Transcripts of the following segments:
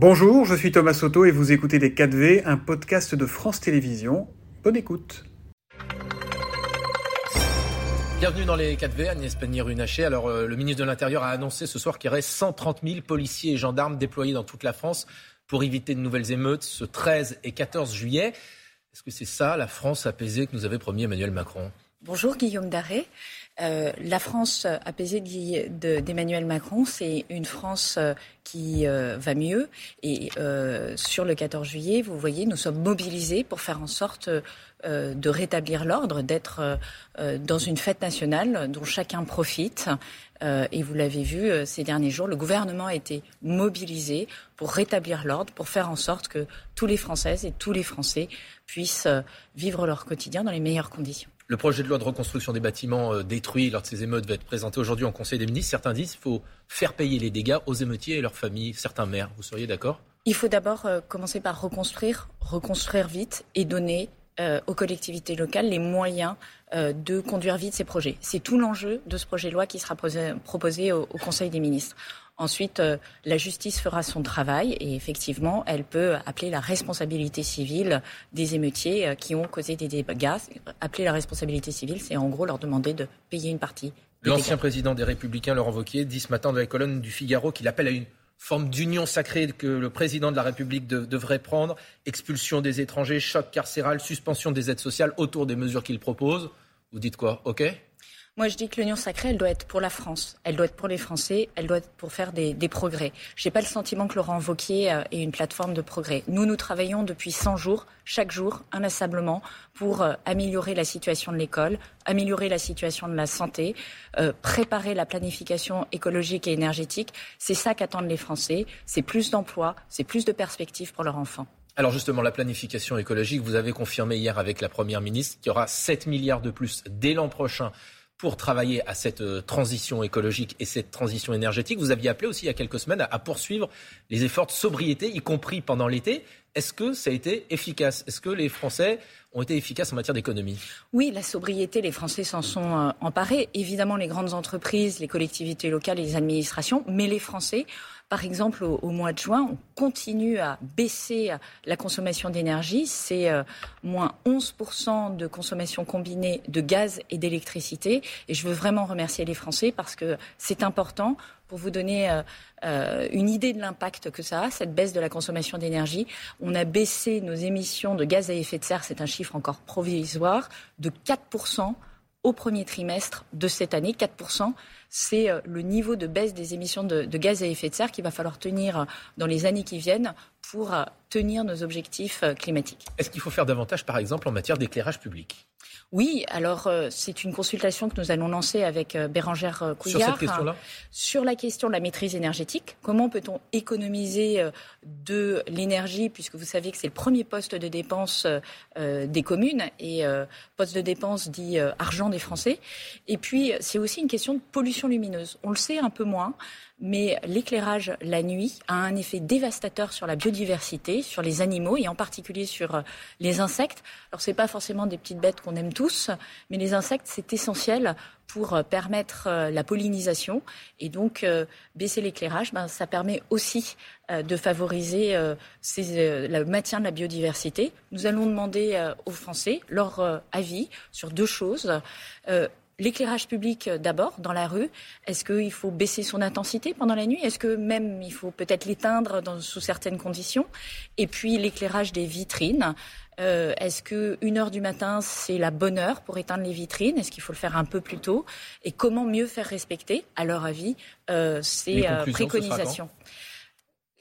Bonjour, je suis Thomas Soto et vous écoutez Les 4V, un podcast de France Télévisions. Bonne écoute. Bienvenue dans les 4V, Agnès Pannier-Runacher. Alors, euh, le ministre de l'Intérieur a annoncé ce soir qu'il y aurait 130 000 policiers et gendarmes déployés dans toute la France pour éviter de nouvelles émeutes ce 13 et 14 juillet. Est-ce que c'est ça la France apaisée que nous avait promis Emmanuel Macron? Bonjour Guillaume Daré. Euh, la France apaisée d'Emmanuel Macron, c'est une France euh, qui euh, va mieux. Et sur le 14 juillet, vous voyez, nous sommes mobilisés pour faire en sorte de rétablir l'ordre, d'être dans une fête nationale dont chacun profite. et vous l'avez vu ces derniers jours, le gouvernement a été mobilisé pour rétablir l'ordre, pour faire en sorte que tous les Françaises et tous les Français puissent vivre leur quotidien dans les meilleures conditions. Le projet de loi de reconstruction des bâtiments euh, détruits lors de ces émeutes va être présenté aujourd'hui en Conseil des ministres. Certains disent qu'il faut faire payer les dégâts aux émeutiers et leurs familles, certains maires. Vous seriez d'accord? Il faut d'abord euh, commencer par reconstruire, reconstruire vite et donner euh, aux collectivités locales les moyens de conduire vite ces projets. C'est tout l'enjeu de ce projet de loi qui sera proposé au Conseil des ministres. Ensuite, euh, la justice fera son travail et effectivement, elle peut appeler la responsabilité civile des émeutiers euh, qui ont causé des dégâts. Appeler la responsabilité civile, c'est en gros leur demander de payer une partie. L'ancien président des Républicains, Laurent Wauquiez, dit ce matin dans la colonne du Figaro qu'il appelle à une forme d'union sacrée que le président de la République devrait prendre, expulsion des étrangers, choc carcéral, suspension des aides sociales autour des mesures qu'il propose. Vous dites quoi? OK? Moi, je dis que l'union sacrée, elle doit être pour la France, elle doit être pour les Français, elle doit être pour faire des, progrès. Je n'ai pas le sentiment que Laurent Wauquiez euh, est une plateforme de progrès. Nous, nous travaillons depuis 100 jours, chaque jour, inlassablement, pour euh, améliorer la situation de l'école, améliorer la situation de la santé, euh, préparer la planification écologique et énergétique. C'est ça qu'attendent les Français. C'est plus d'emplois, c'est plus de perspectives pour leurs enfants. Alors justement, la planification écologique, vous avez confirmé hier avec la Première ministre qu'il y aura 7 milliards de plus dès l'an prochain pour travailler à cette euh, transition écologique et cette transition énergétique. Vous aviez appelé aussi il y a quelques semaines à, poursuivre les efforts de sobriété, y compris pendant l'été. Est-ce que ça a été efficace? Est-ce que les Français ont été efficaces en matière d'économie? Oui, la sobriété, les Français s'en sont euh, emparés. Évidemment, les grandes entreprises, les collectivités locales et les administrations, mais les Français par exemple, au, mois de juin, on continue à baisser la consommation d'énergie. C'est euh, moins 11% de consommation combinée de gaz et d'électricité. Et je veux vraiment remercier les Français parce que c'est important pour vous donner euh, euh, une idée de l'impact que ça a, cette baisse de la consommation d'énergie. On a baissé nos émissions de gaz à effet de serre, c'est un chiffre encore provisoire, de 4% au premier trimestre de cette année. 4%, c'est euh, le niveau de baisse des émissions de, gaz à effet de serre qu'il va falloir tenir dans les années qui viennent pour tenir nos objectifs climatiques. Est-ce qu'il faut faire davantage, par exemple, en matière d'éclairage public? Oui, alors euh, c'est une consultation que nous allons lancer avec euh, Bérangère Couillard. Sur cette question-là? Sur la question de la maîtrise énergétique. Comment peut-on économiser euh, de l'énergie, puisque vous savez que c'est le premier poste de dépense des communes, et poste de dépense dit argent des Français. Et puis, c'est aussi une question de pollution lumineuse. On le sait un peu moins mais l'éclairage la nuit a un effet dévastateur sur la biodiversité, sur les animaux et en particulier sur euh, les insectes. Alors ce n'est pas forcément des petites bêtes qu'on aime tous, mais les insectes c'est essentiel pour euh, permettre euh, la pollinisation et donc baisser l'éclairage, ben, ça permet aussi de favoriser le maintien de la biodiversité. Nous allons demander aux Français leur avis sur deux choses L'éclairage public euh, d'abord dans la rue, est-ce qu'il faut baisser son intensité pendant la nuit? Est-ce que même il faut peut-être l'éteindre sous certaines conditions? Et puis l'éclairage des vitrines. Euh, est-ce que une heure du matin c'est la bonne heure pour éteindre les vitrines? Est-ce qu'il faut le faire un peu plus tôt? Et comment mieux faire respecter, à leur avis, euh, ces préconisations?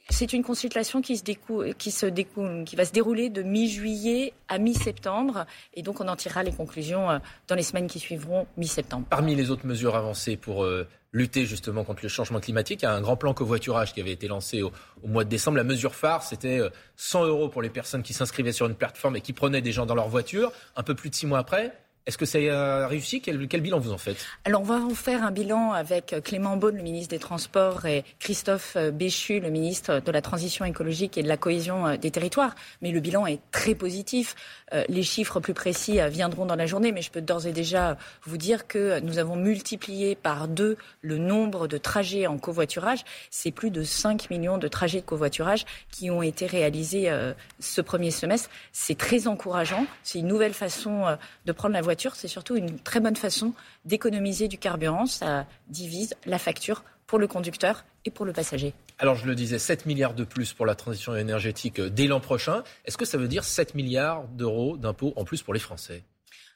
C'est une consultation qui, se qui, va se dérouler de mi-juillet à mi-septembre. Et donc, on en tirera les conclusions euh, dans les semaines qui suivront mi-septembre. Parmi les autres mesures avancées pour euh, lutter justement contre le changement climatique, il y a un grand plan covoiturage qui avait été lancé au, mois de décembre. La mesure phare, c'était 100 euh, euros pour les personnes qui s'inscrivaient sur une plateforme et qui prenaient des gens dans leur voiture. Un peu plus de six mois après, Est-ce que ça a réussi? Quel, bilan vous en faites? Alors, on va en faire un bilan avec Clément Beaune, le ministre des Transports, et Christophe Béchu, le ministre de la Transition écologique et de la cohésion euh, des territoires. Mais le bilan est très positif. Euh, les chiffres plus précis euh, viendront dans la journée, mais je peux d'ores et déjà vous dire que nous avons multiplié par deux le nombre de trajets en covoiturage. C'est plus de 5 millions de trajets de covoiturage qui ont été réalisés ce premier semestre. C'est très encourageant. C'est une nouvelle façon de prendre la voiture c'est surtout une très bonne façon d'économiser du carburant. Ça divise la facture pour le conducteur et pour le passager. Alors je le disais, 7 milliards de plus pour la transition énergétique euh, dès l'an prochain. Est-ce que ça veut dire 7 milliards d'euros d'impôts en plus pour les Français?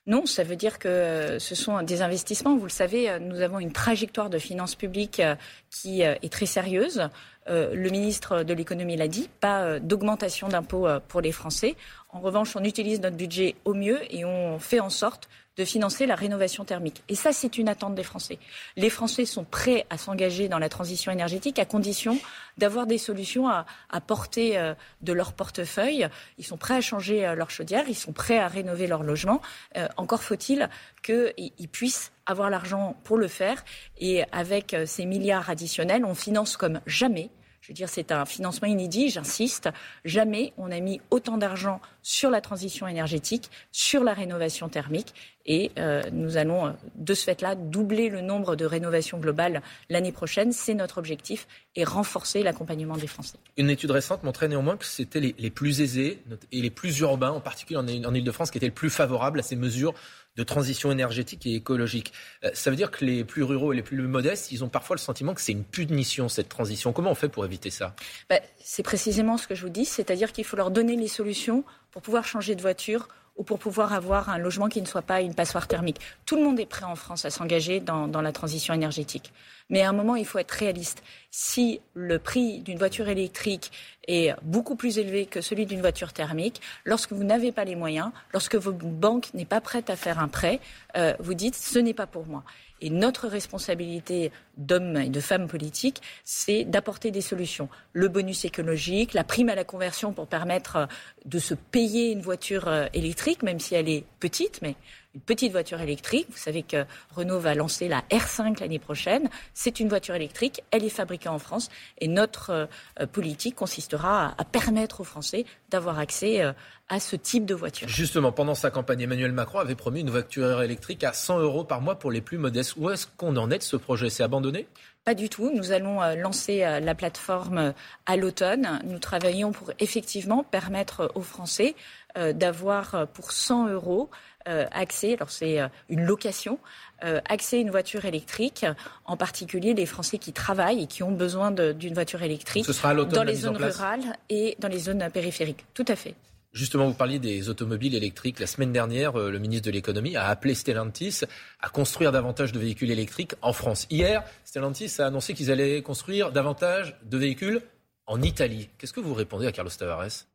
Non, ça veut dire que euh, ce sont des investissements. Vous le savez, euh, nous avons une trajectoire de finances publiques qui est très sérieuse. Le ministre de l'économie l'a dit, pas d'augmentation d'impôts pour les Français. En revanche, on utilise notre budget au mieux et on fait en sorte de financer la rénovation thermique. Et ça, c'est une attente des Français. Les Français sont prêts à s'engager dans la transition énergétique à condition d'avoir des solutions à, porter euh, de leur portefeuille. Ils sont prêts à changer euh, leur chaudière, ils sont prêts à rénover leur logement. Euh, encore faut-il qu'ils puissent avoir l'argent pour le faire. Et avec ces milliards additionnels, on finance comme jamais je veux dire, c'est un financement inédit, j'insiste. Jamais on a mis autant d'argent sur la transition énergétique, sur la rénovation thermique. Et euh, nous allons, euh, de ce fait-là, doubler le nombre de rénovations globales l'année prochaine. C'est notre objectif et renforcer l'accompagnement des Français. Une étude récente montrait néanmoins que c'était les, plus aisés et les plus urbains, en particulier en, en Ile-de-France, qui étaient les plus favorables à ces mesures de transition énergétique et écologique. Euh, ça veut dire que les plus ruraux et les plus modestes, ils ont parfois le sentiment que c'est une punition, cette transition. Comment on fait pour éviter ça? Bah, C'est précisément ce que je vous dis, c'est-à-dire qu'il faut leur donner les solutions pour pouvoir changer de voiture ou pour pouvoir avoir un logement qui ne soit pas une passoire thermique. Tout le monde est prêt en France à s'engager dans, la transition énergétique. Mais à un moment, il faut être réaliste. Si le prix d'une voiture électrique est beaucoup plus élevé que celui d'une voiture thermique, lorsque vous n'avez pas les moyens, lorsque votre banque n'est pas prête à faire un prêt, euh, vous dites ce n'est pas pour moi. Et notre responsabilité d'hommes et de femmes politiques, c'est d'apporter des solutions. Le bonus écologique, la prime à la conversion pour permettre de se payer une voiture euh, électrique, même si elle est petite, mais une petite voiture électrique. Vous savez que Renault va lancer la R5 l'année prochaine. C'est une voiture électrique, elle est fabriquée en France et notre euh, politique consistera à, permettre aux Français d'avoir accès euh, à ce type de voiture. Justement, pendant sa campagne, Emmanuel Macron avait promis une voiture électrique à 100 euros par mois pour les plus modestes. Où est-ce qu'on en est de ce projet? C'est abandonné? Pas du tout. Nous allons euh, lancer la plateforme à l'automne. Nous travaillons pour effectivement permettre aux Français d'avoir pour 100 euros euh, accès, alors c'est euh, une location, euh, accès à une voiture électrique, en particulier les Français qui travaillent et qui ont besoin d'une voiture électrique dans les zones rurales et dans les zones périphériques. Tout à fait. Justement, vous parliez des automobiles électriques. La semaine dernière, le ministre de l'économie a appelé Stellantis à construire davantage de véhicules électriques en France. Hier, Stellantis a annoncé qu'ils allaient construire davantage de véhicules en Italie. Qu'est-ce que vous répondez à Carlos Tavares?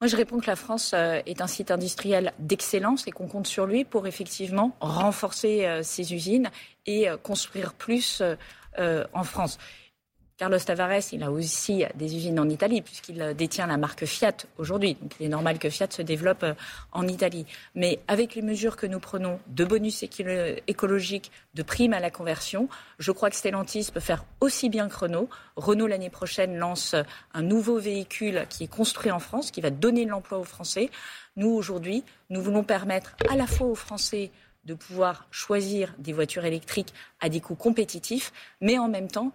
Moi, je réponds que la France euh, est un site industriel d'excellence et qu'on compte sur lui pour effectivement renforcer euh, ses usines et euh, construire plus en France. Carlos Tavares, il a aussi des usines en Italie, puisqu'il détient la marque Fiat aujourd'hui. Donc il est normal que Fiat se développe euh, en Italie. Mais avec les mesures que nous prenons de bonus écologiques, de primes à la conversion, je crois que Stellantis peut faire aussi bien que Renault. Renault, l'année prochaine, lance un nouveau véhicule qui est construit en France, qui va donner de l'emploi aux Français. Nous, aujourd'hui, nous voulons permettre à la fois aux Français de pouvoir choisir des voitures électriques à des coûts compétitifs, mais en même temps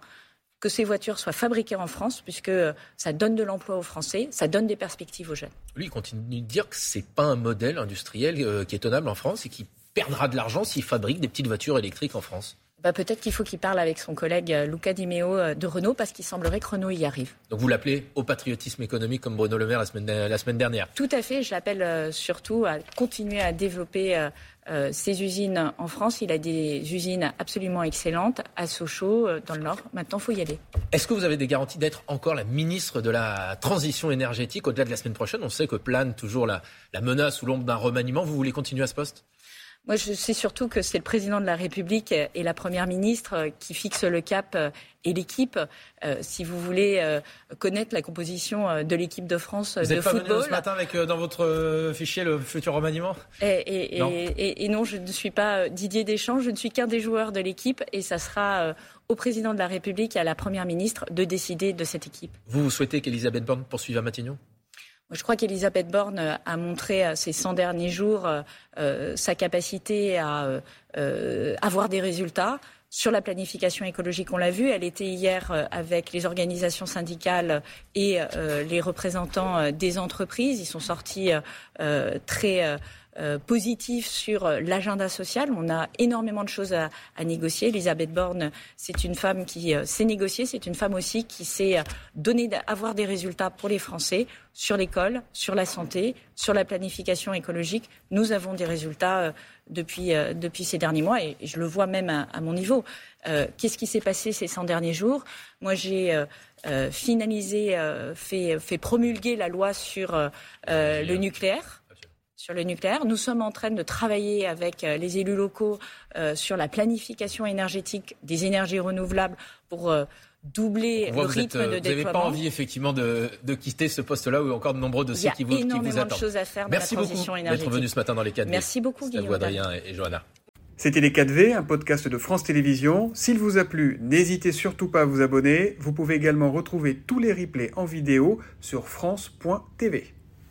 que ces voitures soient fabriquées en France, puisque ça donne de l'emploi aux Français, ça donne des perspectives aux jeunes. Lui, il continue de dire que ce n'est pas un modèle industriel euh, qui est tenable en France et qui perdra de l'argent s'il fabrique des petites voitures électriques en France. Bah, peut-être qu'il faut qu'il parle avec son collègue euh, Luca Di Meo euh, de Renault parce qu'il semblerait que Renault y arrive. Donc vous l'appelez au patriotisme économique comme Bruno Le Maire la semaine, la semaine dernière Tout à fait. Je l'appelle surtout à continuer à développer ses euh, usines en France. Il a des usines absolument excellentes à Sochaux, euh, dans le Nord. Maintenant, il faut y aller. Est-ce que vous avez des garanties d'être encore la ministre de la transition énergétique au-delà de la semaine prochaine? On sait que plane toujours la, la menace ou l'ombre d'un remaniement. Vous voulez continuer à ce poste? Moi, je sais surtout que c'est le président de la République et la première ministre qui fixent le cap et l'équipe. Euh, si vous voulez euh, connaître la composition de l'équipe de France vous de êtes football. Pas venu ce matin avec dans votre fichier le futur remaniement? Et, non. Et, non, je ne suis pas Didier Deschamps. Je ne suis qu'un des joueurs de l'équipe et ça sera au président de la République et à la première ministre de décider de cette équipe. Vous, vous souhaitez qu'Elisabeth Borne poursuive à Matignon? Je crois qu'Elisabeth Borne a montré ces 100 derniers jours euh, sa capacité à euh, avoir des résultats. Sur la planification écologique, on l'a vu, elle était hier euh, avec les organisations syndicales et les représentants des entreprises. Ils sont sortis très euh, positif sur euh, l'agenda social. On a énormément de choses à, négocier. Elisabeth Borne, c'est une femme qui euh, sait négocier. C'est une femme aussi qui sait donner, avoir des résultats pour les Français sur l'école, sur la santé, sur la planification écologique. Nous avons des résultats depuis, depuis ces derniers mois et, je le vois même à, mon niveau. Qu'est-ce qui s'est passé ces 100 derniers jours? Moi, j'ai finalisé, fait, fait, promulguer la loi sur le nucléaire sur le nucléaire. Nous sommes en train de travailler avec euh, les élus locaux euh, sur la planification énergétique des énergies renouvelables pour euh, doubler le rythme de déploiement. Vous n'avez pas envie effectivement de, quitter ce poste-là où il y a encore de nombreux dossiers qui vous, qui vous attendent. Il y a énormément de choses à faire Merci dans la transition beaucoup d'être venu ce matin dans les 4V. Merci beaucoup Guillaume. Adrien et Johanna. C'était les 4V, un podcast de France Télévisions. S'il vous a plu, n'hésitez surtout pas à vous abonner. Vous pouvez également retrouver tous les replays en vidéo sur France.tv.